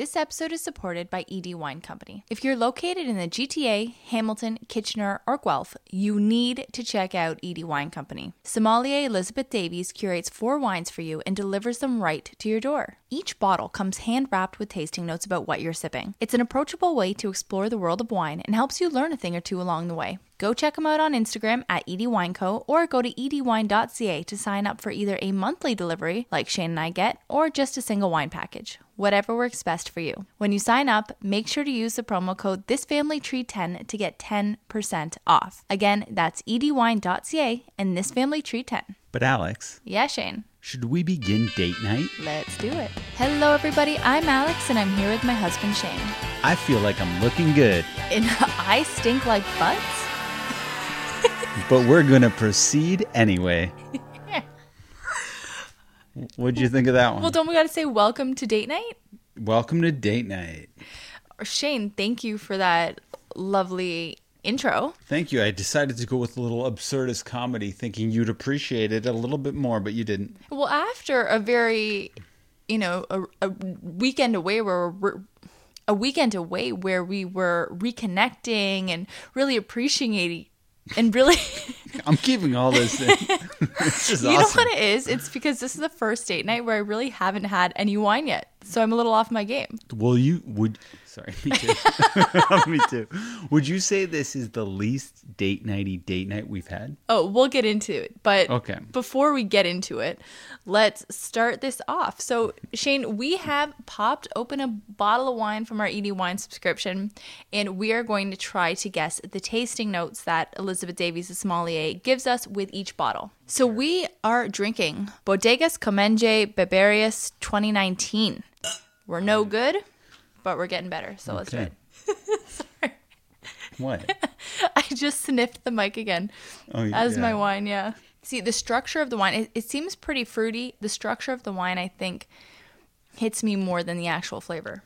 This episode is supported by ED Wine Company. If you're located in the GTA, Hamilton, Kitchener, or Guelph, you need to check out ED Wine Company. Sommelier Elizabeth Davies curates four wines for you and delivers them right to your door. Each bottle comes hand wrapped with tasting notes about what you're sipping. It's an approachable way to explore the world of wine and helps you learn a thing or two along the way. Go check them out on Instagram at edwineco or go to edwine.ca to sign up for either a monthly delivery, like Shane and I get, or just a single wine package. Whatever works best for you. When you sign up, make sure to use the promo code ThisFamilyTree10 to get 10% off. Again, that's edwine.ca and ThisFamilyTree10. But Alex, Yeah, Shane. should we begin date night? Let's do it. Hello, everybody. I'm Alex, and I'm here with my husband, Shane. I feel like I'm looking good, And I stink like butts. But we're gonna proceed anyway. What'd you think of that one? Well, don't we got to say welcome to date night? Welcome to date night. Shane, thank you for that lovely intro. Thank you. I decided to go with a little absurdist comedy, thinking you'd appreciate it a little bit more, but you didn't. Well, after a very, you know, a, a weekend away where we're a weekend away where we were reconnecting and really appreciating and really I'm keeping all this in. this is you know what it is? It's because this is the first date night where i really haven't had any wine yet so i'm a little off my game Well, you would. Sorry, me too. me too. Would you say this is the least date nighty date night we've had? oh we'll get into it but Okay. before we get into it let's start this off so shane we have popped open a bottle of wine from our ed wine subscription and we are going to try to guess the tasting notes that elizabeth davies the sommelier gives us with each bottle so we are drinking bodegas comenge biberius 2019 we're no good but we're getting better so let's do Okay. it What? I just sniffed the mic again Oh, as my yeah. wine. Yeah. See, the structure of the wine, it, it seems pretty fruity. The structure of the wine, I think, hits me more than the actual flavor.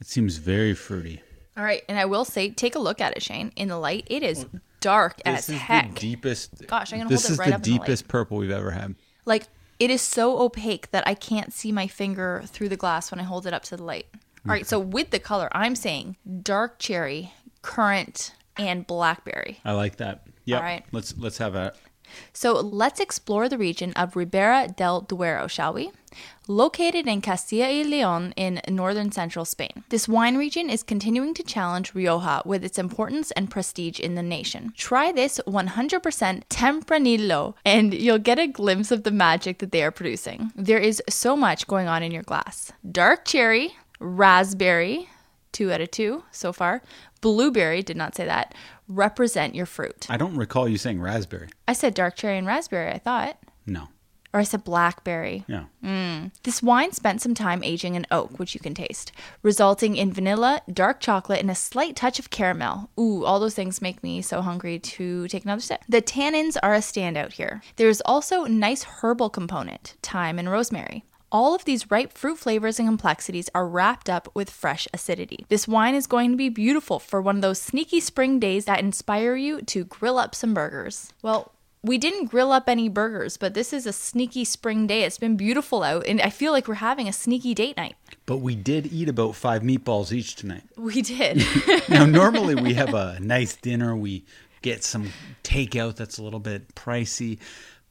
It seems very fruity. All right. And I will say, take a look at it, Shane. In the light, it is dark as is heck. the deepest. Gosh, I'm gonna This hold it is right the up in the light. deepest purple we've ever had. like, it is so opaque that I can't see my finger through the glass when I hold it up to the light. All right. So, with the color, I'm saying dark cherry, currant, and blackberry. I like that. Yeah. All right. Let's let's have a. So let's explore the region of Ribera del Duero, shall we? Located in Castilla y León in northern central Spain. This wine region is continuing to challenge Rioja with its importance and prestige in the nation. Try this 100% Tempranillo and you'll get a glimpse of the magic that they are producing. There is so much going on in your glass. Dark cherry, raspberry, two out of two so far, blueberry, did not say that, represent your fruit. I don't recall you saying raspberry. I said dark cherry and raspberry, I thought. No. Or I said blackberry. Yeah. Mm. This wine spent some time aging in oak, which you can taste, resulting in vanilla, dark chocolate, and a slight touch of caramel. Ooh, all those things make me so hungry to take another sip. The tannins are a standout here. There's also a nice herbal component, thyme and rosemary. All of these ripe fruit flavors and complexities are wrapped up with fresh acidity. This wine is going to be beautiful for one of those sneaky spring days that inspire you to grill up some burgers. Well, we didn't grill up any burgers, but this is a sneaky spring day. It's been beautiful out, and I feel like we're having a sneaky date night. But we did eat about five meatballs each tonight. We did. now normally we have a nice dinner. We get some takeout that's a little bit pricey.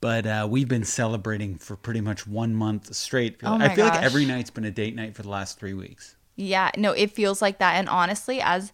But uh, we've been celebrating for pretty much one month straight. Oh I feel gosh. like every night's been a date night for the last three weeks. yeah, no, it feels like that. And honestly, as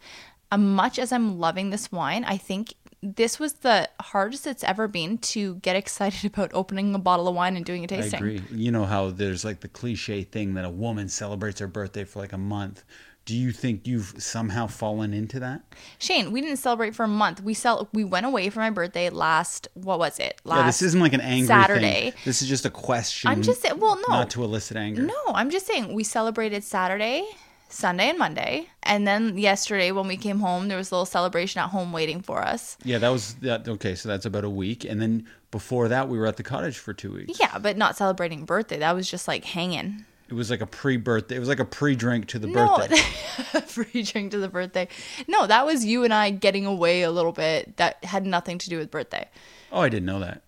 uh, much as I'm loving this wine, I think this was the hardest it's ever been to get excited about opening a bottle of wine and doing a tasting. I agree. You know how there's like the cliche thing that a woman celebrates her birthday for like a month. Do you think you've somehow fallen into that? Shane, we didn't celebrate for a month. We cel- we went away for my birthday last what was it? Last yeah, this isn't like an angry Saturday. thing. This is just a question. I'm just saying, well, no. not to elicit anger. No, I'm just saying we celebrated Saturday, Sunday, and Monday. And then yesterday, when we came home, there was a little celebration at home waiting for us. Yeah, that was that. Okay, so that's about a week, and then before that, we were at the cottage for two weeks. Yeah, but not celebrating birthday. That was just like hanging. It was like a pre-birthday. It was like a pre-drink to the No, birthday. free drink to the birthday. No, that was you and I getting away a little bit. That had nothing to do with birthday. Oh, I didn't know that.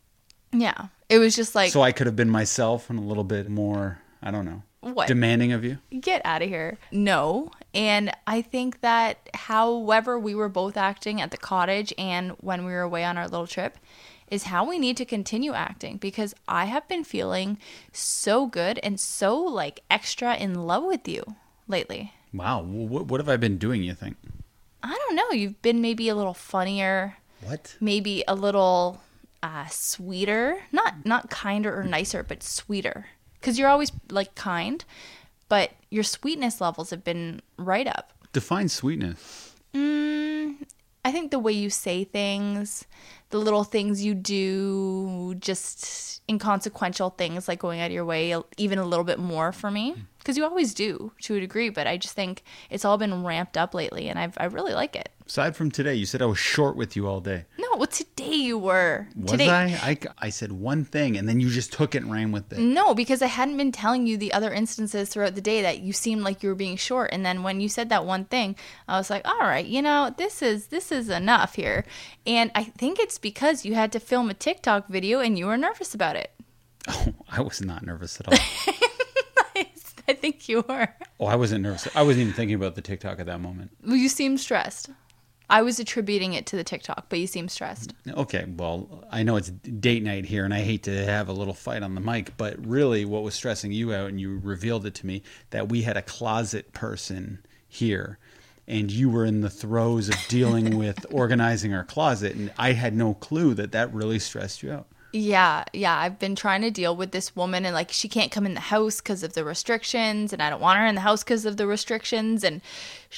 Yeah, it was just like So I could have been myself and a little bit more. I don't know. What? demanding of you? Get out of here. No. And I think that however we were both acting at the cottage and when we were away on our little trip is how we need to continue acting because I have been feeling so good and so like extra in love with you lately. Wow. What, what have I been doing, you think? I don't know. You've been maybe a little funnier, What? maybe a little uh, sweeter. Not not kinder or nicer, but sweeter. Because you're always like kind, but your sweetness levels have been right up. Define sweetness. I think the way you say things, the little things you do, just inconsequential things like going out of your way, even a little bit more for me. Hmm. Because you always do to a degree, but I just think it's all been ramped up lately and I've, I really like it. Aside from today, you said I was short with you all day. No, well, today you were. Was today. I? I? I said one thing and then you just took it and ran with it. No, because I hadn't been telling you the other instances throughout the day that you seemed like you were being short. And then when you said that one thing, I was like, all right, you know, this is this is enough here. And I think it's because you had to film a TikTok video and you were nervous about it. Oh, I was not nervous at all. I think you were. oh, I wasn't nervous. I wasn't even thinking about the TikTok at that moment. Well, you seemed stressed. I was attributing it to the TikTok, but you seem stressed. Okay, well, I know it's date night here, and I hate to have a little fight on the mic, but really, what was stressing you out, and you revealed it to me, that we had a closet person here, and you were in the throes of dealing with organizing our closet, and I had no clue that that really stressed you out. Yeah, yeah. I've been trying to deal with this woman, and like she can't come in the house because of the restrictions, and I don't want her in the house because of the restrictions. And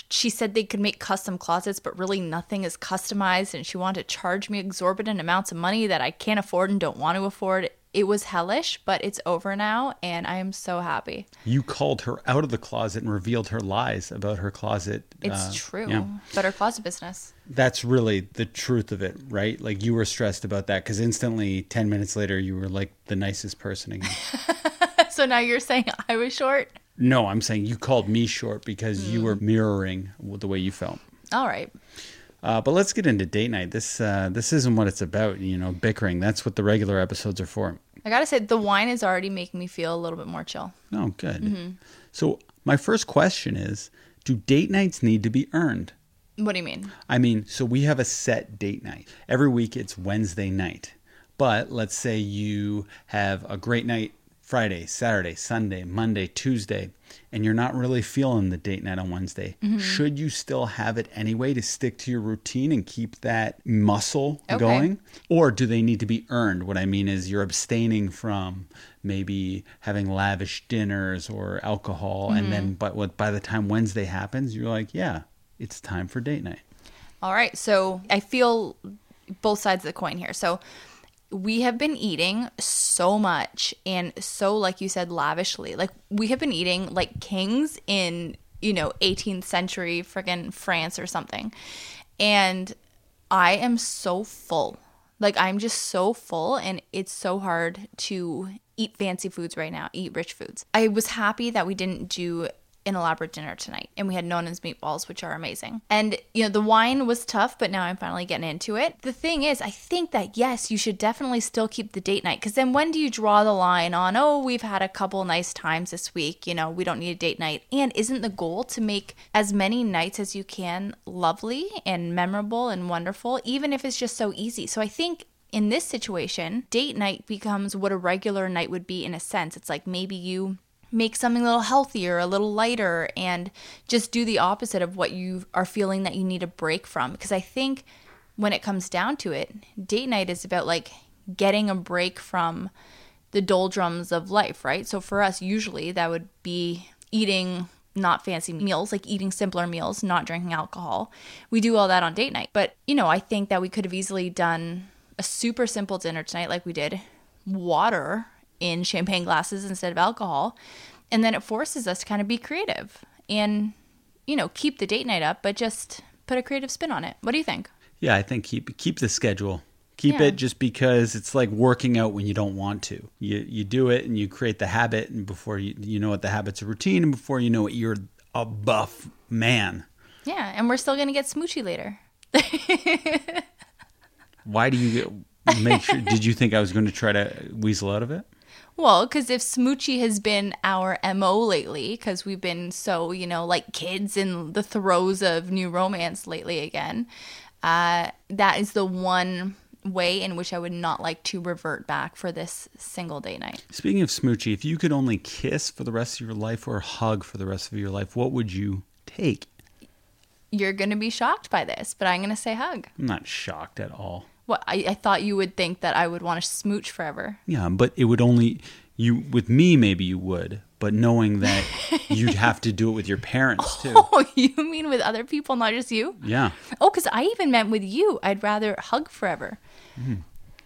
she said they could make custom closets, but really nothing is customized. And she wanted to charge me exorbitant amounts of money that I can't afford and don't want to afford. It was hellish, but it's over now, and I am so happy. You called her out of the closet and revealed her lies about her closet. It's uh, true. yeah. her closet business. That's really the truth of it, right? Like you were stressed about that because instantly, 10 minutes later, you were like the nicest person again. so now you're saying I was short? No, I'm saying you called me short because Mm. you were mirroring the way you felt. All right. Uh, but let's get into date night. This uh, this isn't what it's about, you know, bickering. That's what the regular episodes are for. I gotta say, the wine is already making me feel a little bit more chill. Oh, good. Mm-hmm. So my first question is: Do date nights need to be earned? What do you mean? I mean, so we have a set date night. Every week it's Wednesday night. But let's say you have a great night Friday, Saturday, Sunday, Monday, Tuesday, and you're not really feeling the date night on Wednesday. Mm-hmm. Should you still have it anyway to stick to your routine and keep that muscle Okay. going? Or do they need to be earned? What I mean is you're abstaining from maybe having lavish dinners or alcohol and then mm-hmm. but what by the time Wednesday happens, you're like, yeah, it's time for date night. All right. So I feel both sides of the coin here. So we have been eating so much and so, like you said, lavishly. Like we have been eating like kings in, you know, 18th century friggin' France or something. And I am so full. Like I'm just so full and it's so hard to eat fancy foods right now, eat rich foods. I was happy that we didn't do an elaborate dinner tonight and we had Nona's meatballs, which are amazing. And you know, the wine was tough, but now I'm finally getting into it. The thing is, I think that yes, you should definitely still keep the date night because then when do you draw the line on, oh, we've had a couple nice times this week, you know, we don't need a date night? And isn't the goal to make as many nights as you can lovely and memorable and wonderful, even if it's just so easy? So I think in this situation, date night becomes what a regular night would be in a sense. It's like maybe you make something a little healthier, a little lighter, and just do the opposite of what you are feeling that you need a break from. Because I think when it comes down to it, date night is about like getting a break from the doldrums of life, right? So for us, usually that would be eating not fancy meals, like eating simpler meals, not drinking alcohol. We do all that on date night. But, you know, I think that we could have easily done a super simple dinner tonight, like we did water in champagne glasses instead of alcohol. And then it forces us to kind of be creative and, you know, keep the date night up, but just put a creative spin on it. What do you think? Yeah, I think keep keep the schedule. Keep Yeah. it just because it's like working out when you don't want to. You you do it and you create the habit, and before you you know it, the habit's a routine, and before you know it, you're a buff man. Yeah, and we're still going to get smoochy later. Why do you get, make sure? did you think I was going to try to weasel out of it? Well, because if Smoochie has been our MO lately, because we've been so, you know, like kids in the throes of new romance lately again, uh, that is the one way in which I would not like to revert back for this single day night. Speaking of smoochy, if you could only kiss for the rest of your life or hug for the rest of your life, what would you take? You're going to be shocked by this, but I'm going to say hug. I'm not shocked at all. Well, I, I thought you would think that I would want to smooch forever. Yeah, but it would only you with me maybe you would, but knowing that you'd have to do it with your parents too. Oh, you mean with other people, not just you? Yeah. Oh, because I even meant with you. I'd rather hug forever. Mm-hmm.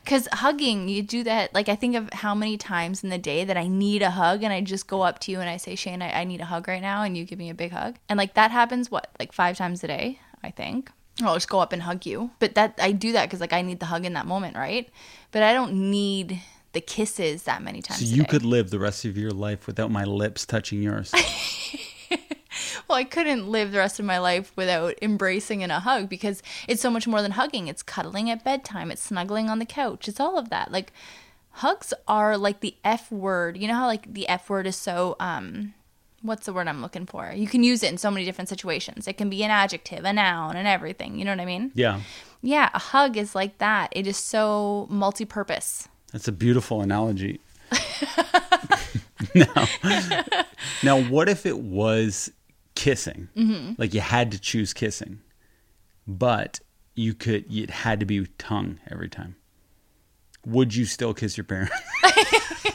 Because hugging, you do that. Like, I think of how many times in the day that I need a hug, and I just go up to you and I say, Shane, I, I need a hug right now, and you give me a big hug. And like, that happens, what, like five times a day, I think. I'll just go up and hug you. But that, I do that because, like, I need the hug in that moment, right? But I don't need the kisses that many times So you could live the rest of your life without my lips touching yours. Well, I couldn't live the rest of my life without embracing in a hug because it's so much more than hugging. It's cuddling at bedtime, it's snuggling on the couch, it's all of that. Like hugs are like the F word. You know how like the F word is so um what's the word I'm looking for? You can use it in so many different situations. It can be an adjective, a noun, and everything. You know what I mean? yeah. Yeah, a hug is like that. It is so multi-purpose. That's a beautiful analogy. now, now, what if it was kissing? Mm-hmm. Like you had to choose kissing, but you could. It had to be tongue every time. Would you still kiss your parents?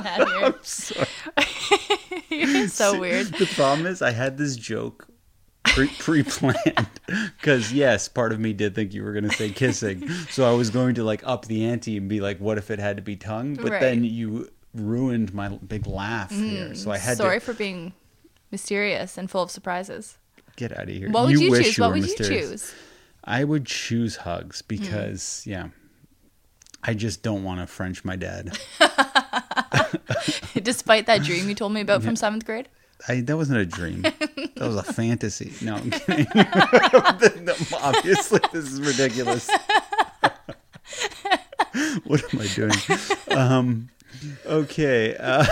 You're Sorry. so weird. The problem is, I had this joke pre pre-planned because yes, part of me did think you were going to say kissing, so I was going to like up the ante and be like, "What if it had to be tongue?" But Right. then you ruined my big laugh here, so I had Sorry to for being mysterious and full of surprises. get out of here. What would you, wish choose? you what would mysterious. you choose? I would choose hugs Hmm. because yeah, I just don't want to French my dad. Despite that dream you told me about from seventh grade? I, that wasn't a dream. That was a fantasy. No, I'm kidding. Obviously, this is ridiculous. what am I doing? Um, okay. Uh,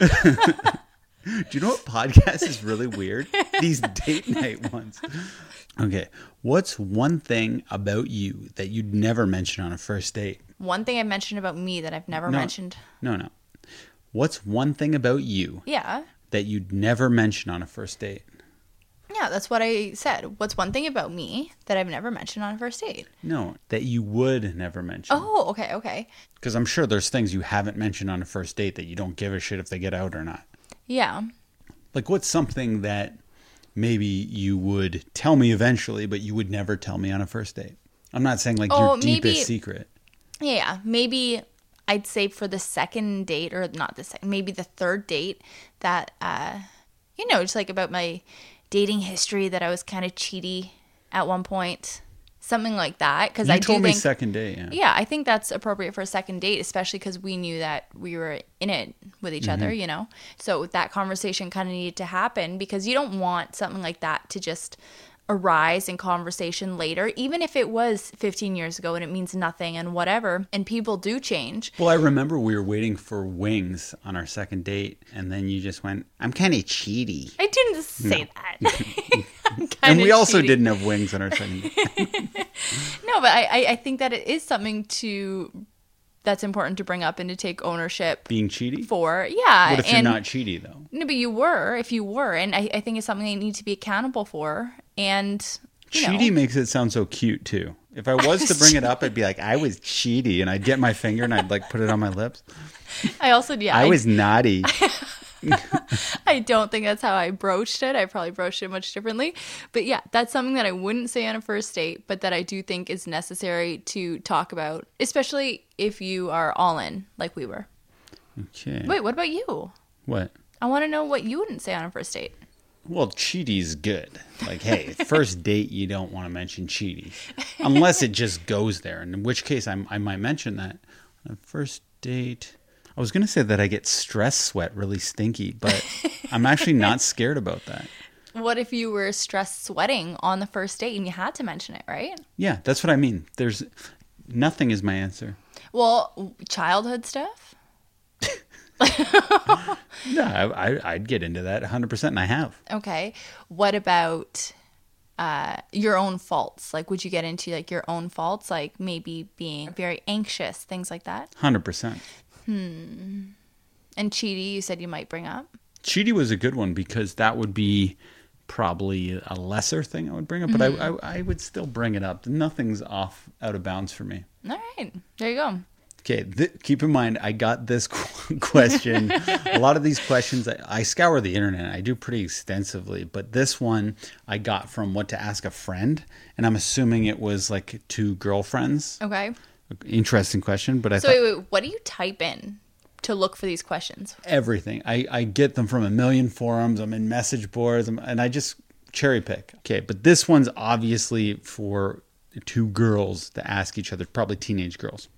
do you know what podcast is really weird? These date night ones. Okay. What's one thing about you that you'd never mention on a first date? One thing I mentioned about me that I've never No. mentioned. No, no. What's one thing about you Yeah. that you'd never mention on a first date? Yeah, that's what I said. What's one thing about me that I've never mentioned on a first date? No, that you would never mention. Oh, okay, okay. Because I'm sure there's things you haven't mentioned on a first date that you don't give a shit if they get out or not. Yeah. Like, what's something that maybe you would tell me eventually, but you would never tell me on a first date? I'm not saying like Oh, your deepest maybe- secret. Yeah, maybe I'd say for the second date or not the second, maybe the third date that uh you know, just like about my dating history that I was kind of cheaty at one point. Something like that You I told me think second date, yeah. Yeah, I think that's appropriate for a second date, especially because we knew that we were in it with each other, you know? So that conversation kind of needed to happen because you don't want something like that to just arise in conversation later, even if it was 15 years ago and it means nothing and whatever. And people do change. Well, I remember we were waiting for wings on our second date, and then you just went, I'm kind of cheaty. I didn't say that. And we also didn't have wings on our second date. No, but I, I think that it is something to that's important to bring up and to take ownership Being cheaty? for. Yeah. What if and you're not cheaty, though? No, but you were, if you were, and I, I think it's something they need to be accountable for. And you know, Cheaty makes it sound so cute too. If I was to bring it up, I'd be like, I was cheaty, and I'd get my finger and I'd like put it on my lips. I also, yeah, I I, was naughty. I don't think that's how I broached it. I probably broached it much differently. But yeah, that's something that I wouldn't say on a first date, but that I do think is necessary to talk about, especially if you are all in, like we were. Okay. Wait, what about you? What? I want to know what you wouldn't say on a first date. Well, cheaty's good. Like, hey, first date, you don't want to mention cheaty, unless it just goes there. In which case, I'm, I might mention that. On first date, I was going to say that I get stress sweat really stinky, but I'm actually not scared about that. What if you were stress sweating on the first date and you had to mention it, right? Yeah, that's what I mean. There's nothing is my answer. Well, childhood stuff. No, I, I, I'd get into that 100%, and I have. Okay. What about uh, your own faults? Like, would you get into like your own faults, like maybe being very anxious, things like that? 100%. Hmm. And cheaty, you said you might bring up. Cheaty was a good one because that would be probably a lesser thing I would bring up, but I, hmm. I, I would still bring it up. Nothing's off out of bounds for me. All right, there you go. Okay, th- keep in mind, I got this question. a lot of these questions, I, I scour the internet. I do pretty extensively, but this one I got from what to ask a friend, and I'm assuming it was like two girlfriends. Okay. Interesting question, but I So thought wait, wait, what do you type in to look for these questions? everything. I, I get them from a million forums. I'm in message boards, I'm- and I just cherry pick. Okay, but this one's obviously for two girls to ask each other, probably teenage girls.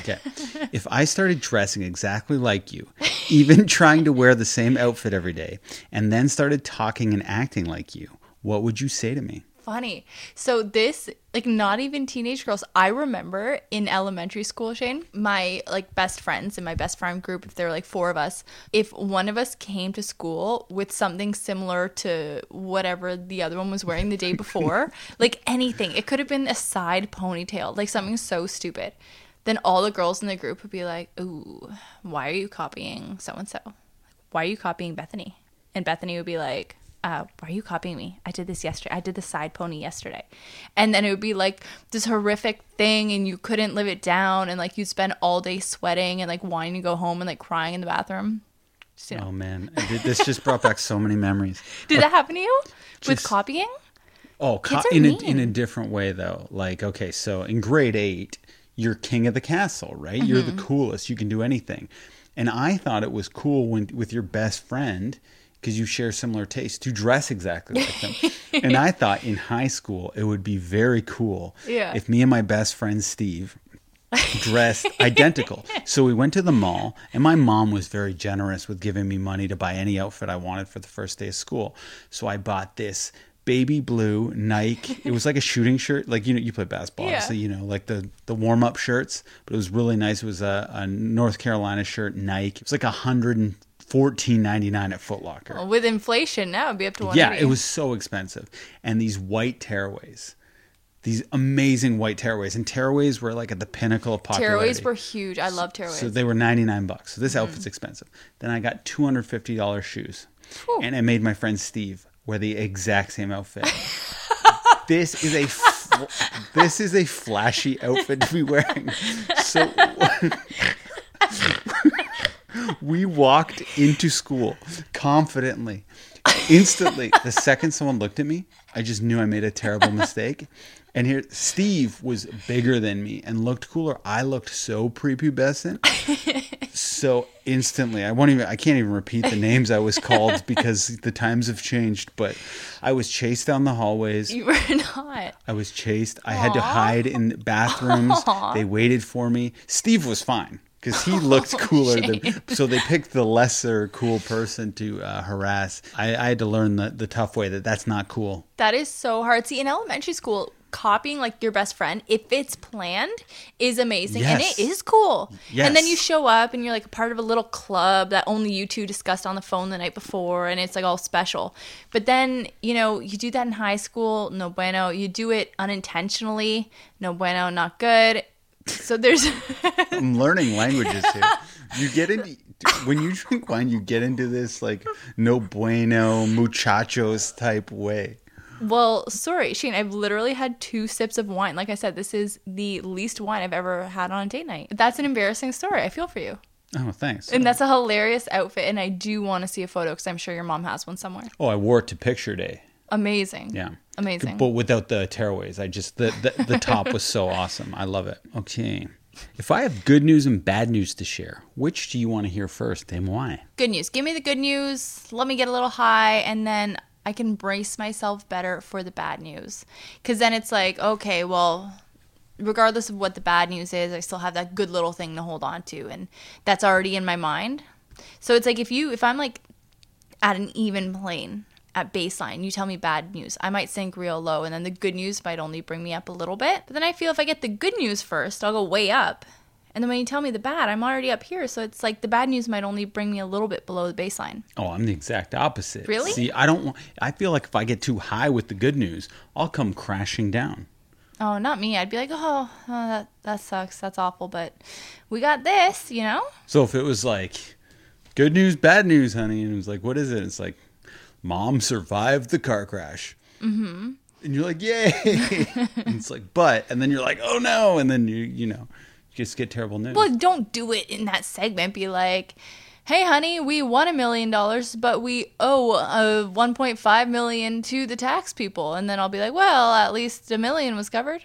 Okay. if I started dressing exactly like you, even trying to wear the same outfit every day, and then started talking and acting like you, what would you say to me? Funny. So this, like, not even teenage girls. I remember in elementary school, Shane, my like best friends in my best friend group. If there were like four of us, if one of us came to school with something similar to whatever the other one was wearing the day before, like anything, it could have been a side ponytail, like something so stupid. Then all the girls in the group would be like, "Ooh, why are you copying so and so? Why are you copying Bethany?" And Bethany would be like, uh, are you copying me? I did this yesterday. I did the side pony yesterday. And then it would be like this horrific thing and you couldn't live it down and like you'd spend all day sweating and like wanting to go home and like crying in the bathroom. Just, you know. Oh man, this just brought back so many memories. Did that happen to you? With copying? Oh, co- in a, in a different way though. Like, okay, so in grade eight, you're king of the castle, right? You're Mm-hmm. the coolest. You can do anything. And I thought it was cool when with your best friend because you share similar tastes to dress exactly like them. and I thought in high school it would be very cool Yeah. if me and my best friend Steve dressed identical. So we went to the mall, and my mom was very generous with giving me money to buy any outfit I wanted for the first day of school. So I bought this baby blue Nike. It was like a shooting shirt, like you know you play basketball, Yeah. so you know like the the warm up shirts. But it was really nice. It was a, a North Carolina shirt, Nike. It was like a hundred and fourteen ninety nine at Foot Locker. Well, with inflation now it'd be up to one. Yeah, it was so expensive. And these white tearaways, these amazing white tearaways, and tearaways were like at the pinnacle of popularity. Tearaways were huge. I love tearaways. So they were 99 bucks. So Mm-hmm. this outfit's expensive. Then I got $250 shoes. Whew. And I made my friend Steve wear the exact same outfit. this is a fl- this is a flashy outfit to be wearing. So we walked into school confidently. Instantly, the second someone looked at me, I just knew I made a terrible mistake. And here, Steve was bigger than me and looked cooler. I looked so prepubescent. So instantly, I won't even, I can't even repeat the names I was called because the times have changed. But I was chased down the hallways. you were not. I was chased. I had to hide in bathrooms. They waited for me. Steve was fine because he looked cooler than. So they picked the lesser cool person to uh, harass. I, I had to learn the, the tough way that that's not cool. That is so hard. See, in elementary school, copying like your best friend, if it's planned, is amazing and it is cool. Yes. And then you show up and you're like a part of a little club that only you two discussed on the phone the night before and it's like all special. But then, you know, you do that in high school, no bueno. You do it unintentionally, no bueno, not good. So there's I'm learning languages here. You get in when you drink wine. You get into this like no bueno muchachos type way. Well, sorry, Shane. I've literally had two sips of wine. Like I said, this is the least wine I've ever had on a date night. That's an embarrassing story. I feel for you. Oh, thanks. And that's a hilarious outfit. And I do want to see a photo because I'm sure your mom has one somewhere. oh, I wore it to picture day. Amazing. Yeah. Amazing. But without the tearaways, I just the, the the top was so awesome. I love it. Okay. If I have good news and bad news to share, which do you want to hear first and why? Good news. Give me the good news. Let me get a little high. And then I can brace myself better for the bad news. Because then it's like, okay, well, regardless of what the bad news is, I still have that good little thing to hold on to. And that's already in my mind. So it's like if you, if I'm like at an even plane at baseline, you tell me bad news, I might sink real low. And then the good news might only bring me up a little bit. But then I feel if I get the good news first, I'll go way up. And then when you tell me the bad, I'm already up here. So it's like the bad news might only bring me a little bit below the baseline. Oh, I'm the exact opposite. Really? See, I don't want, I feel like if I get too high with the good news, I'll come crashing down. Oh, not me. I'd be like, oh, oh that, that sucks. That's awful. But we got this, you know? So if it was like, good news, bad news, honey, and it was like, what is it? It's like, mom survived the car crash. Mm-hmm. And you're like, yay. and it's like, but, and then you're like, oh no. And then you, you know, you just get terrible news. Well, don't do it in that segment. Be like, hey, honey, we won a million dollars, but we owe uh, 1.5 million to the tax people. And then I'll be like, well, at least a million was covered.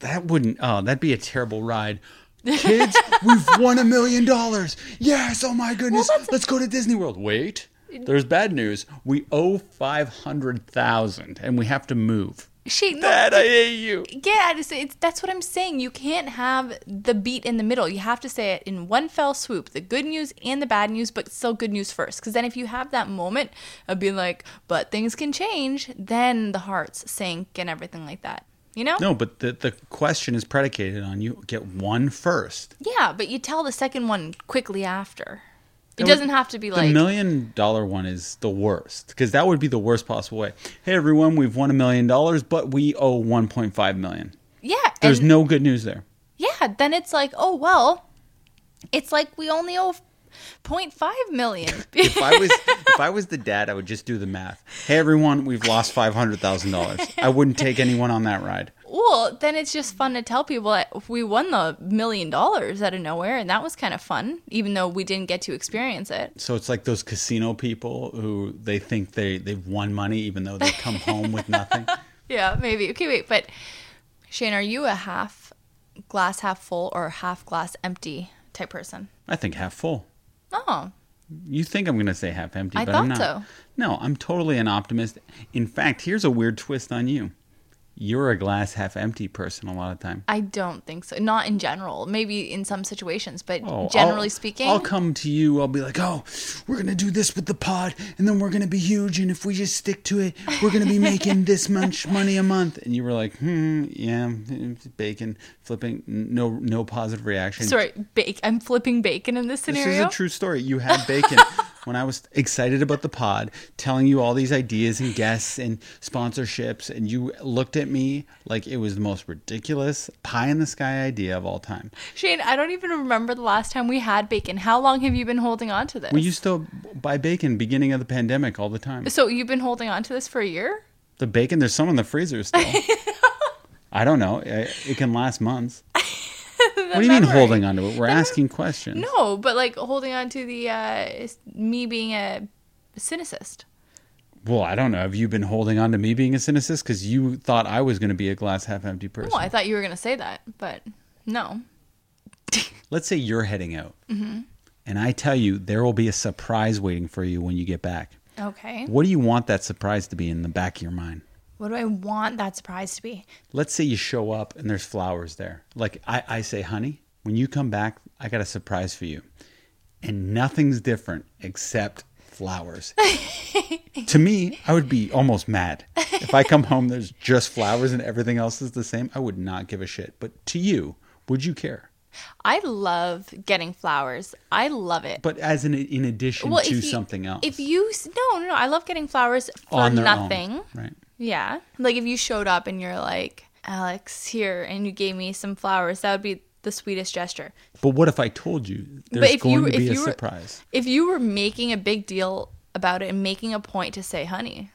that wouldn't, oh, that'd be a terrible ride. Kids, we've won a million dollars. Yes, oh my goodness. Let's go to Disney World. Wait. There's bad news. We owe 500,000 and we have to move. She, no, Dad, I hate you. Yeah, I just, it's, that's what I'm saying. You can't have the beat in the middle. You have to say it in one fell swoop the good news and the bad news, but still good news first. Because then if you have that moment of being like, but things can change, then the hearts sink and everything like that. You know? No, but the, the question is predicated on you get one first. Yeah, but you tell the second one quickly after. It doesn't have to be like The million dollar one is the worst because that would be the worst possible way. Hey everyone, we've won a million dollars, but we owe 1.5 million. yeah. There's and- no good news there. Yeah, then it's like, oh, well, it's like we only owe 0.5 million. If I was if I was the dad, I would just do the math. Hey everyone, we've lost five hundred thousand dollars. I wouldn't take anyone on that ride. Well, then it's just fun to tell people that we won the million dollars out of nowhere, and that was kind of fun, even though we didn't get to experience it. So it's like those casino people who they think they they've won money even though they come home with nothing. Yeah, maybe. Okay, wait, but Shane, are you a half glass half full or half glass empty type person? I think half full. Oh, You think I'm going to say half empty, I but I'm thought not. so. No, I'm totally an optimist. In fact, here's a weird twist on you. You're a glass half empty person a lot of time. I don't think so. Not in general. Maybe in some situations, but Oh, generally I'll- speaking, I'll come to you. I'll be like, "Oh, we're gonna do this with the pod, and then we're gonna be huge. And if we just stick to it, we're gonna be making this much money a month." And you were like, "Hmm, yeah, bacon flipping, no, no positive reaction." sorry, bake. I'm flipping bacon in this scenario. This is a true story. You had bacon when I was excited about the pod, telling you all these ideas and guests and sponsorships, and you looked at me like it was the most ridiculous pie in the sky idea of all time. Shane, I don't even remember the last time we had bacon. How long have you been holding on to this? We used to buy bacon beginning of the pandemic all the time. so you've been holding on to this for a year? The bacon, there's some in the freezer still. I don't know. It it can last months. what do you mean memory. holding on to it? We're asking questions. No, but like holding on to the uh, me being a cynicist. Well, I don't know. Have you been holding on to me being a cynicist? Because you thought I was going to be a glass half empty person. Oh, I thought you were gonna say that, but no. Let's say you're heading out, Mm-hmm. and I tell you there will be a surprise waiting for you when you get back. Okay. What do you want that surprise to be in the back of your mind? What do I want that surprise to be? Let's say you show up and there's flowers there. Like I, I say, honey, when you come back, I got a surprise for you. And nothing's different except flowers. to me, I would be almost mad. If I come home, there's just flowers and everything else is the same, I would not give a shit. But to you, would you care? I love getting flowers. I love it. But as an in addition well, to you, something else. If you no no no, I love getting flowers for nothing. own, right? Yeah. Like if you showed up and you're like, Alex, here, and you gave me some flowers, that would be the sweetest gesture. But what if I told you there's if going you- to be if a you were- surprise? If you were making a big deal about it and making a point to say, honey,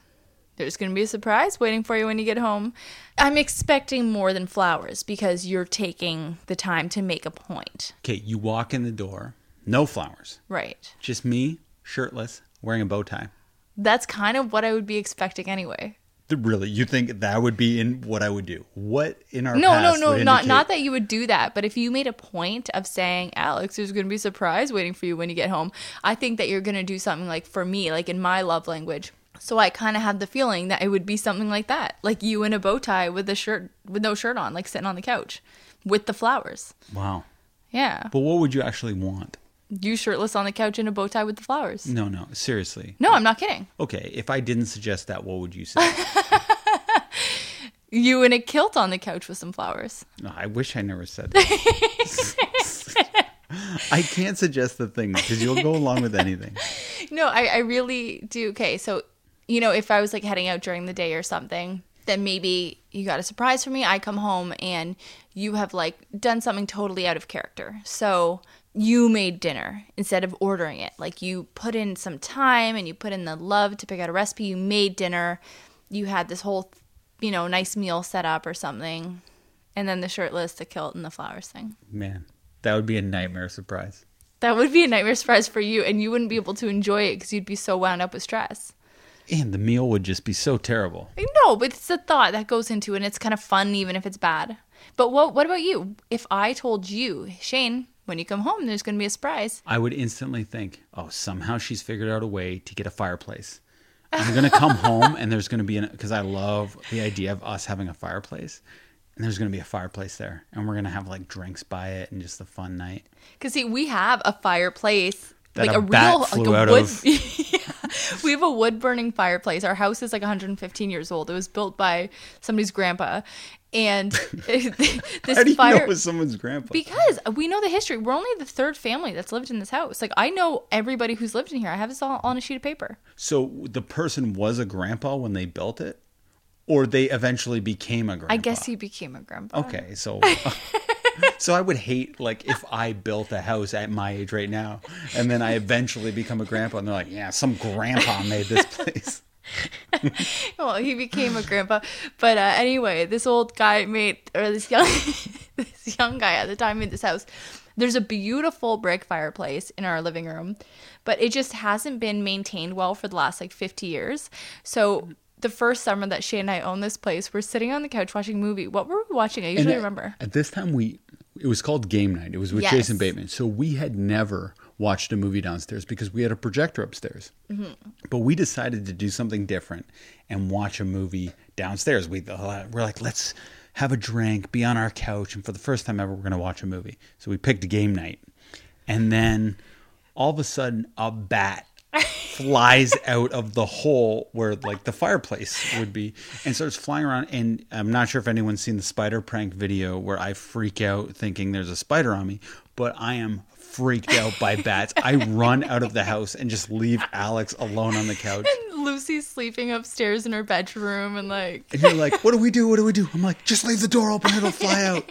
there's going to be a surprise waiting for you when you get home, I'm expecting more than flowers because you're taking the time to make a point. Okay, you walk in the door, no flowers, Right. just me, shirtless, wearing a bow tie. That's kind of what I would be expecting anyway. Really, you think that would be in what I would do? What in our No, no, no, not indicate- not that you would do that, but if you made a point of saying, "Alex, there's going to be a surprise waiting for you when you get home," I think that you're going to do something like for me, like in my love language. So I kind of have the feeling that it would be something like that, like you in a bow tie with a shirt with no shirt on, like sitting on the couch with the flowers. Wow. Yeah, But what would you actually want? You shirtless on the couch in a bow tie with the flowers. No, no, seriously. No, I'm not kidding. Okay, if I didn't suggest that, what would you say? You in a kilt on the couch with some flowers. no, I wish I never said that. I can't suggest the thing because you'll go along with anything. No, I, I really do. Okay, so you know, if I was like heading out during the day or something, then maybe you got a surprise for me. I come home and you have like done something totally out of character. So you made dinner instead of ordering it. Like you put in some time and you put in the love to pick out a recipe. You made dinner. You had this whole, you know, nice meal set up or something. And then the shirtless, the kilt, and the flowers thing. Man, that would be a nightmare surprise. That would be a nightmare surprise for you, and you wouldn't be able to enjoy it because you'd be so wound up with stress. And the meal would just be so terrible. No, but it's the thought that goes into it, and it's kind of fun even if it's bad. But what what about you? If I told you, Shane, when you come home, there's going to be a surprise. I would instantly think, oh, somehow she's figured out a way to get a fireplace. I'm going to come home and there's going to be an, because I love the idea of us having a fireplace. And there's going to be a fireplace there. And we're going to have like drinks by it and just a fun night. Because see, we have a fireplace, That like a a, real like a wood. Yeah. we have a wood burning fireplace. Our house is like 115 years old. It was built by somebody's grandpa, and this How do you fire. know it was someone's grandpa? because we know the history. We're only the third family that's lived in this house. Like I know everybody who's lived in here. I have this all on a sheet of paper. so the person was a grandpa when they built it? Or they eventually became a grandpa? I guess he became a grandpa. Okay, so so I would hate like if I built a house at my age right now, and then I eventually become a grandpa, and they're like, "Yeah, some grandpa made this place." well, he became a grandpa. But uh, anyway, this old guy made, or this young, this young guy at the time made this house. There's a beautiful brick fireplace in our living room, but it just hasn't been maintained well for the last like 50 years. So the first summer that Shane and I owned this place, we're sitting on the couch watching a movie. What were we watching? I usually at- remember. At this time, we it was called game night. It was with Yes. Jason Bateman. So we had never watched a movie downstairs because we had a projector upstairs. Mm-hmm. But we decided to do something different and watch a movie downstairs. We we're like, let's have a drink, be on our couch, and for the first time ever, we're going to watch a movie. So we picked game night, and then all of a sudden, a bat flies out of the hole where like the fireplace would be and starts flying around and i'm not sure if anyone's seen the spider prank video where i freak out thinking there's a spider on me but i am freaked out by bats. I run out of the house and just leave alex alone on the couch. Lucy's sleeping upstairs in her bedroom and like and you're like what do we do? What do we do? I'm like just leave the door open. It'll fly out.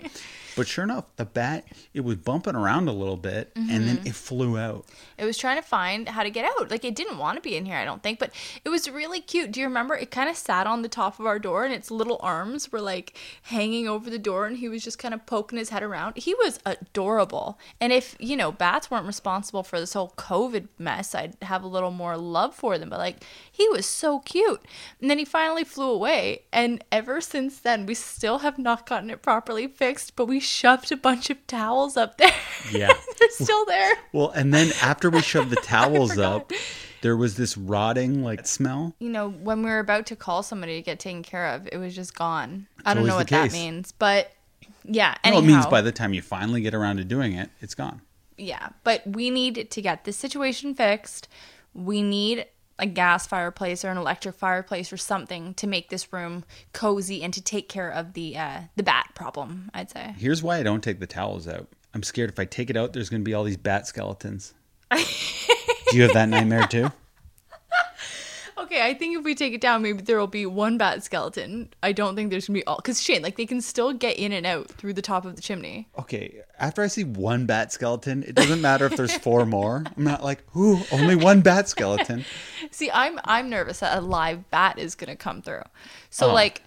But sure enough the bat it was bumping around a little bit and then mm-hmm. it flew out It was trying to find how to get out. Like it didn't want to be in here, I don't think, but it was really cute. Do you remember? It kind of sat on the top of our door and its little arms were like hanging over the door and he was just kind of poking his head around. He was adorable. And if, you know, bats weren't responsible for this whole COVID mess, I'd have a little more love for them, but like he was so cute. And then he finally flew away, and ever since then we still have not gotten it properly fixed, but we shoved a bunch of towels up there. Yeah. They're still there. Well, and then after we shoved the towels up, there was this rotting like smell. you know, when we were about to call somebody to get taken care of, it was just gone. I don't know what that means, but yeah. Well, Anyhow, it means by the time you finally get around to doing it, it's gone. yeah, but we need to get this situation fixed. We need a gas fireplace or an electric fireplace or something to make this room cozy and to take care of the uh, the bat problem. I'd say. Here's why I don't take the towels out. I'm scared if I take it out, there's going to be all these bat skeletons. Do you have that nightmare too? Okay, I think if we take it down, maybe there will be one bat skeleton. I don't think there's gonna be all because Shane, like they can still get in and out through the top of the chimney. Okay, after I see one bat skeleton, it doesn't matter if there's four more. I'm not like, ooh, only one bat skeleton. See, I'm I'm nervous that a live bat is gonna come through. So Oh. like,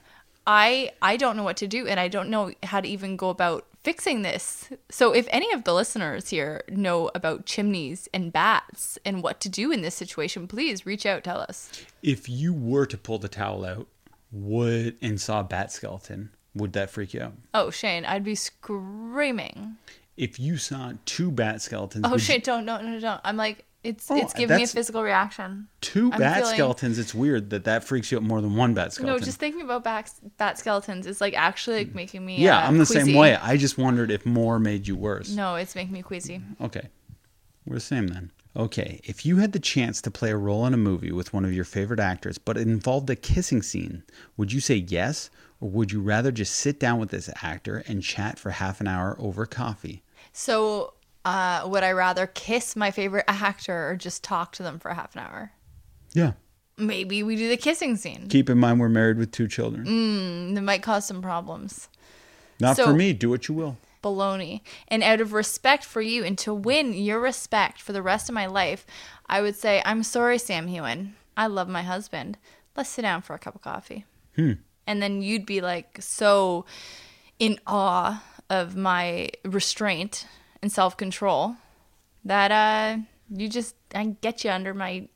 I I don't know what to do, and I don't know how to even go about fixing this. So if any of the listeners here know about chimneys and bats and what to do in this situation, please reach out. Tell us. If you were to pull the towel out, would and saw a bat skeleton, would that freak you out? Oh Shane, I'd be screaming. If you saw two bat skeletons, Oh Shane, don't don't no don't. I'm like it's Oh, it's giving me a physical reaction. two I'm bat feeling- skeletons, it's weird that that freaks you out more than one bat skeleton. No, just thinking about bat, bat skeletons is like actually like making me. yeah, uh, I'm the same way. I just wondered if more made you worse. No, it's making me queasy. Okay. We're the same then. Okay. If you had the chance to play a role in a movie with one of your favorite actors, but it involved a kissing scene, would you say yes? Or would you rather just sit down with this actor and chat for half an hour over coffee? So Uh, would I rather kiss my favorite actor or just talk to them for half an hour? Yeah. Maybe we do the kissing scene. Keep in mind we're married with two children. Mm, It might cause some problems. Not so- for me. Do what you will. baloney. And out of respect for you and to win your respect for the rest of my life, I would say, I'm sorry, Sam Heughan. I love my husband. Let's sit down for a cup of coffee. And then you'd be like so in awe of my restraint and self control that uh you just I get you under my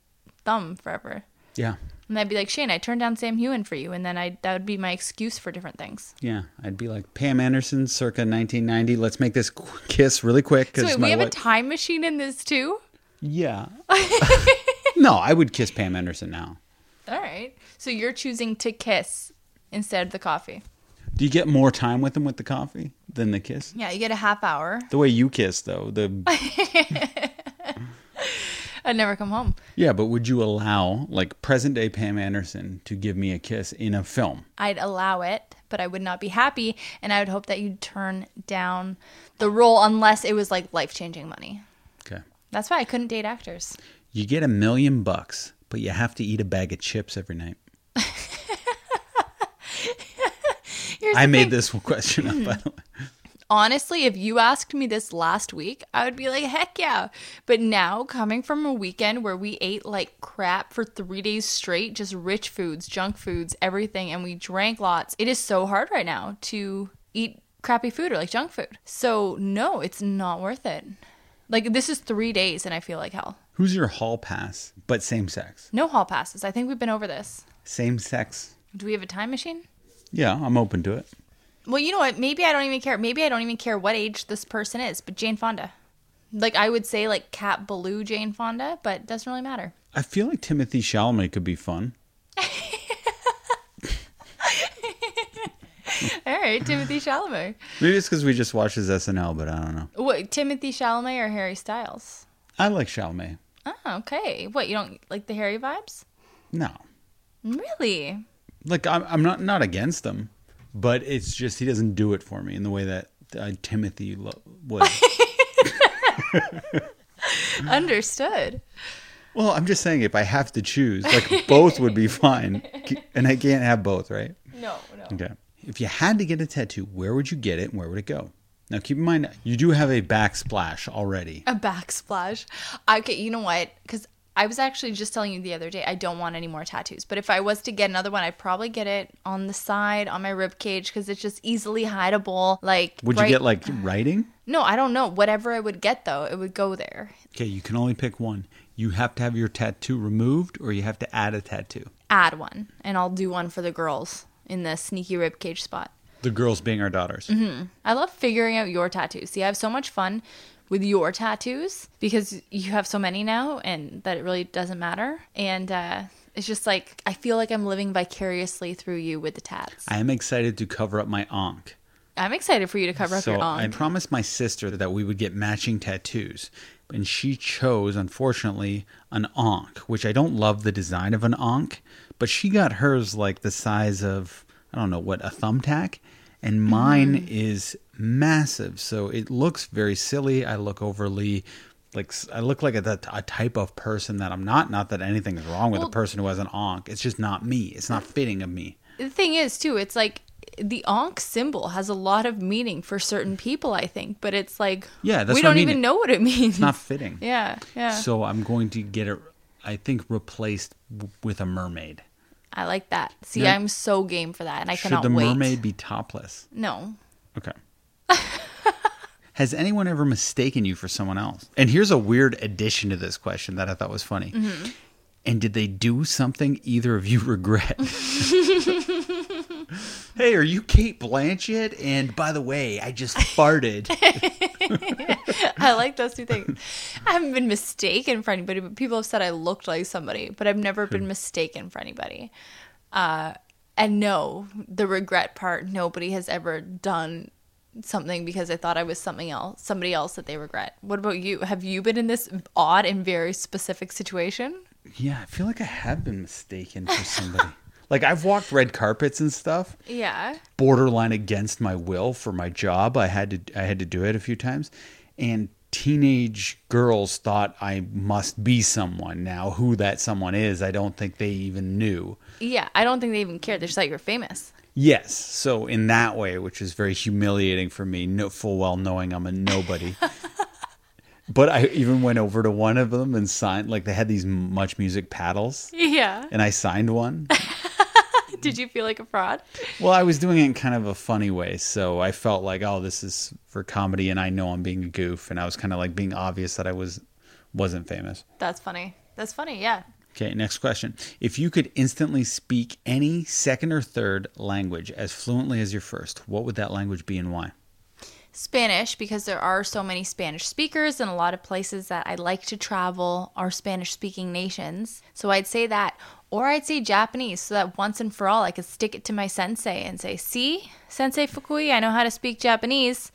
thumb forever. Yeah. And I'd be like, Shane, I turned down Sam Heughan for you, and then I that would be my excuse for different things. Yeah. I'd be like Pam Anderson, circa 1990. Let's make this qu- kiss really quick. So wait, my we have a time machine in this too? Yeah. no, I would kiss Pam Anderson now. All right. So you're choosing to kiss instead of the coffee. Do you get more time with them with the coffee than the kiss? Yeah, you get a half hour. The way you kiss, though, the I'd never come home. yeah. But would you allow like present day Pam Anderson to give me a kiss in a film? I'd allow it, but I would not be happy, and I would hope that you'd turn down the role unless it was like life changing money. Okay. That's why I couldn't date actors. You get a million bucks, but you have to eat a bag of chips every night. Here's I made thing. this question up, by the way. honestly, if you asked me this last week, I would be like, heck yeah. But now, coming from a weekend where we ate like crap for three days straight, just rich foods, junk foods, everything, and we drank lots, it is so hard right now to eat crappy food or like junk food. So, no, it's not worth it. Like, this is three days, and I feel like hell. Who's your hall pass, but same sex? No hall passes. I think we've been over this. Same sex? Do we have a time machine? Yeah, I'm open to it. Well, you know what? Maybe I don't even care. Maybe I don't even care what age this person is, but Jane Fonda. Like I would say like Cat Ballou Jane Fonda, but it doesn't really matter. I feel like Timothée Chalamet could be fun. All right, Timothée Chalamet. Maybe it's because we just watched his SNL, but I don't know. What, Timothée Chalamet or Harry Styles? I like Chalamet. Oh, okay. What, you don't like the Harry vibes? No, Really? Like I'm, I'm not not against him, but it's just he doesn't do it for me in the way that uh, Timothy lo- would. Understood. well, I'm just saying if I have to choose, like both would be fine, and I can't have both, right? No, no. Okay. If you had to get a tattoo, where would you get it and where would it go? Now, keep in mind, you do have a backsplash already. A backsplash. Okay, you know what? Because I was actually just telling you the other day, I don't want any more tattoos. But if I was to get another one, I'd probably get it on the side, on my rib cage, because it's just easily hideable. Like, Would right- you get like writing? No, I don't know. Whatever I would get, though, it would go there. Okay, you can only pick one. You have to have your tattoo removed or you have to add a tattoo. Add one, and I'll do one for the girls in the sneaky rib cage spot. The girls being our daughters. Mm-hmm. I love figuring out your tattoos. See, I have so much fun with your tattoos because you have so many now and that it really doesn't matter. And uh, it's just like, I feel like I'm living vicariously through you with the tats. I am excited to cover up my ankh. I'm excited for you to cover up so your I promised my sister that we would get matching tattoos. And she chose, unfortunately, an ankh, which I don't love the design of an ankh, but she got hers like the size of, I don't know, what, a thumbtack? And mine mm-hmm. is massive. So it looks very silly. I look overly. Like I look like a, a type of person that I'm not. Not that anything is wrong with Well- a person who has an ankh. It's just not me. It's not fitting of me. the thing is, too, it's like the ankh symbol has a lot of meaning for certain people, I think, but it's like, Yeah, we don't mean. even know what it means. It's not fitting. yeah, yeah. So I'm going to get it, I think, replaced w- with a mermaid. I like that. See, Yeah. I'm so game for that, and I cannot wait. Should the wait. mermaid be topless? No. Okay. Has anyone ever mistaken you for someone else? And here's a weird addition to this question that I thought was funny. Mm-hmm. And did they do something either of you regret? hey, are you Cate Blanchett? And by the way, I just farted. I like those two things. I haven't been mistaken for anybody, but people have said I looked like somebody, but I've never been mistaken for anybody. Uh, and no, the regret part, nobody has ever done something because I thought I was something else, somebody else that they regret. What about you? Have you been in this odd and very specific situation? yeah, I feel like I have been mistaken for somebody. like I've walked red carpets and stuff. Yeah. borderline against my will for my job. I had to I had to do it a few times, and teenage girls thought I must be someone. Now, who that someone is, I don't think they even knew. Yeah, I don't think they even cared. They just thought you were famous. Yes. So in that way, which is very humiliating for me, no, full well knowing I'm a nobody. but I even went over to one of them and signed. Like they had these MuchMusic paddles, Yeah. and I signed one. Did you feel like a fraud? well, I was doing it in kind of a funny way, so I felt like, oh, this is for comedy, and I know I'm being a goof, and I was kind of like being obvious that I was wasn't famous. That's funny. That's funny. Yeah. Okay, next question. If you could instantly speak any second or third language as fluently as your first, what would that language be and why? Spanish because there are so many Spanish speakers and a lot of places that I like to travel are Spanish speaking nations. So I'd say that. Or I'd say Japanese so that once and for all I could stick it to my sensei and say, See, Sensei Fukui, I know how to speak Japanese.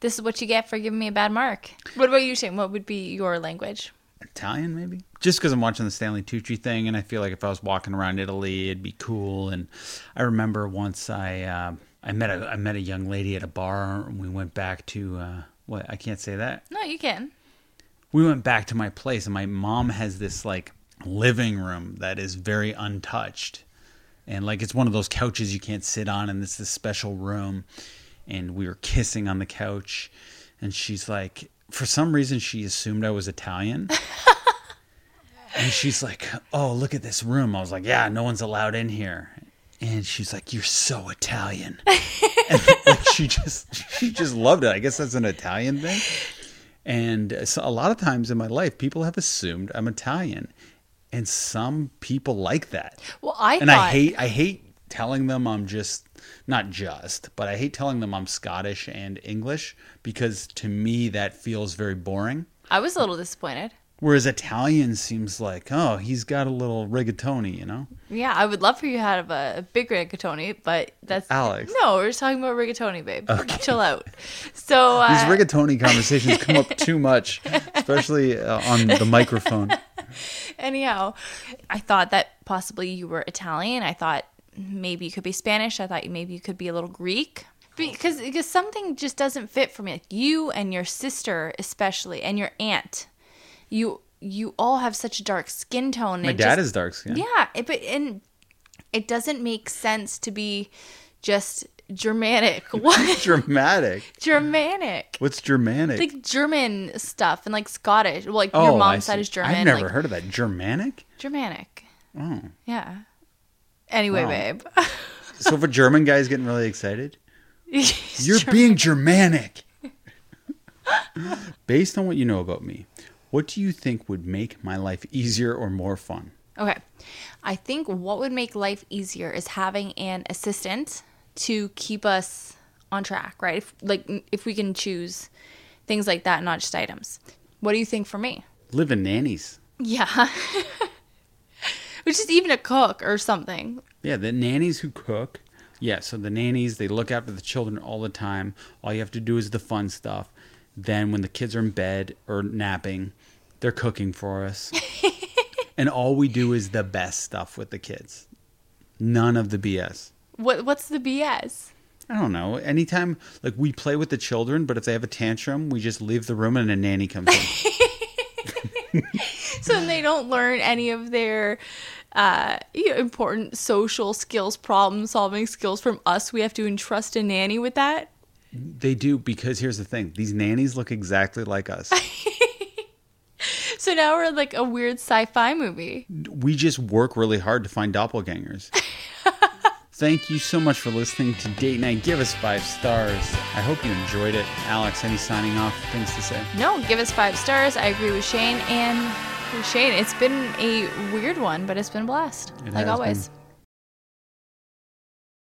This is what you get for giving me a bad mark. What about you, Shane? What would be your language? Italian, maybe. Just because I'm watching the Stanley Tucci thing, and I feel like if I was walking around Italy, it'd be cool. And I remember once I uh, I met a I met a young lady at a bar, and we went back to uh, what I can't say that. No, you can. We went back to my place, and my mom has this like living room that is very untouched, and like it's one of those couches you can't sit on, and it's this special room. And we were kissing on the couch, and she's like, for some reason, she assumed I was Italian. And she's like, "Oh, look at this room." I was like, "Yeah, no one's allowed in here." And she's like, "You're so Italian." and like, she just she just loved it. I guess that's an Italian thing. And so a lot of times in my life, people have assumed I'm Italian, and some people like that. Well, I and thought I hate I hate telling them I'm just not just, but I hate telling them I'm Scottish and English because to me that feels very boring. I was a little disappointed. Whereas Italian seems like, oh, he's got a little rigatoni, you know? Yeah, I would love for you to have a, a big rigatoni, but that's Alex. No, we're just talking about rigatoni, babe. Chill out. So uh, These rigatoni conversations come up too much, especially uh, on the microphone. anyhow, I thought that possibly you were Italian. I thought maybe you could be Spanish. I thought maybe you could be a little Greek. Because because something just doesn't fit for me. Like you and your sister especially and your aunt. You you all have such a dark skin tone. My dad is dark skin. Yeah, it, but and it doesn't make sense to be just Germanic. What Dramatic. Germanic? What's Germanic? Like German stuff and like Scottish. Well, like oh, your mom's side is German. I've never like, heard of that. Germanic? Germanic. Oh. Yeah. Anyway, Wow. babe. So if a German guy's getting really excited, He's you're being Germanic. Based on what you know about me, what do you think would make my life easier or more fun? Okay. I think what would make life easier is having an assistant to keep us on track, right? If, like if we can choose things like that, not just items. What do you think for me? Live in nannies. Yeah. Which is even a cook or something. Yeah, the nannies who cook. Yeah, so the nannies, they look after the children all the time. All you have to do is the fun stuff. Then when the kids are in bed or napping, they're cooking for us. and all we do is the best stuff with the kids. None of the BS. What what's the BS? I don't know. Anytime like we play with the children, but if they have a tantrum, we just leave the room and a nanny comes in. So they don't learn any of their uh, you know, important social skills, problem solving skills from us. We have to entrust a nanny with that. they do because here's the thing. These nannies look exactly like us. So now we're like a weird sci-fi movie. we just work really hard to find doppelgangers. Thank you so much for listening to Date Night. Give us five stars. I hope you enjoyed it. Alex, any signing off things to say? No, give us five stars. I agree with Shane and Shane. It's been a weird one, but it's been a blast, It like always. been.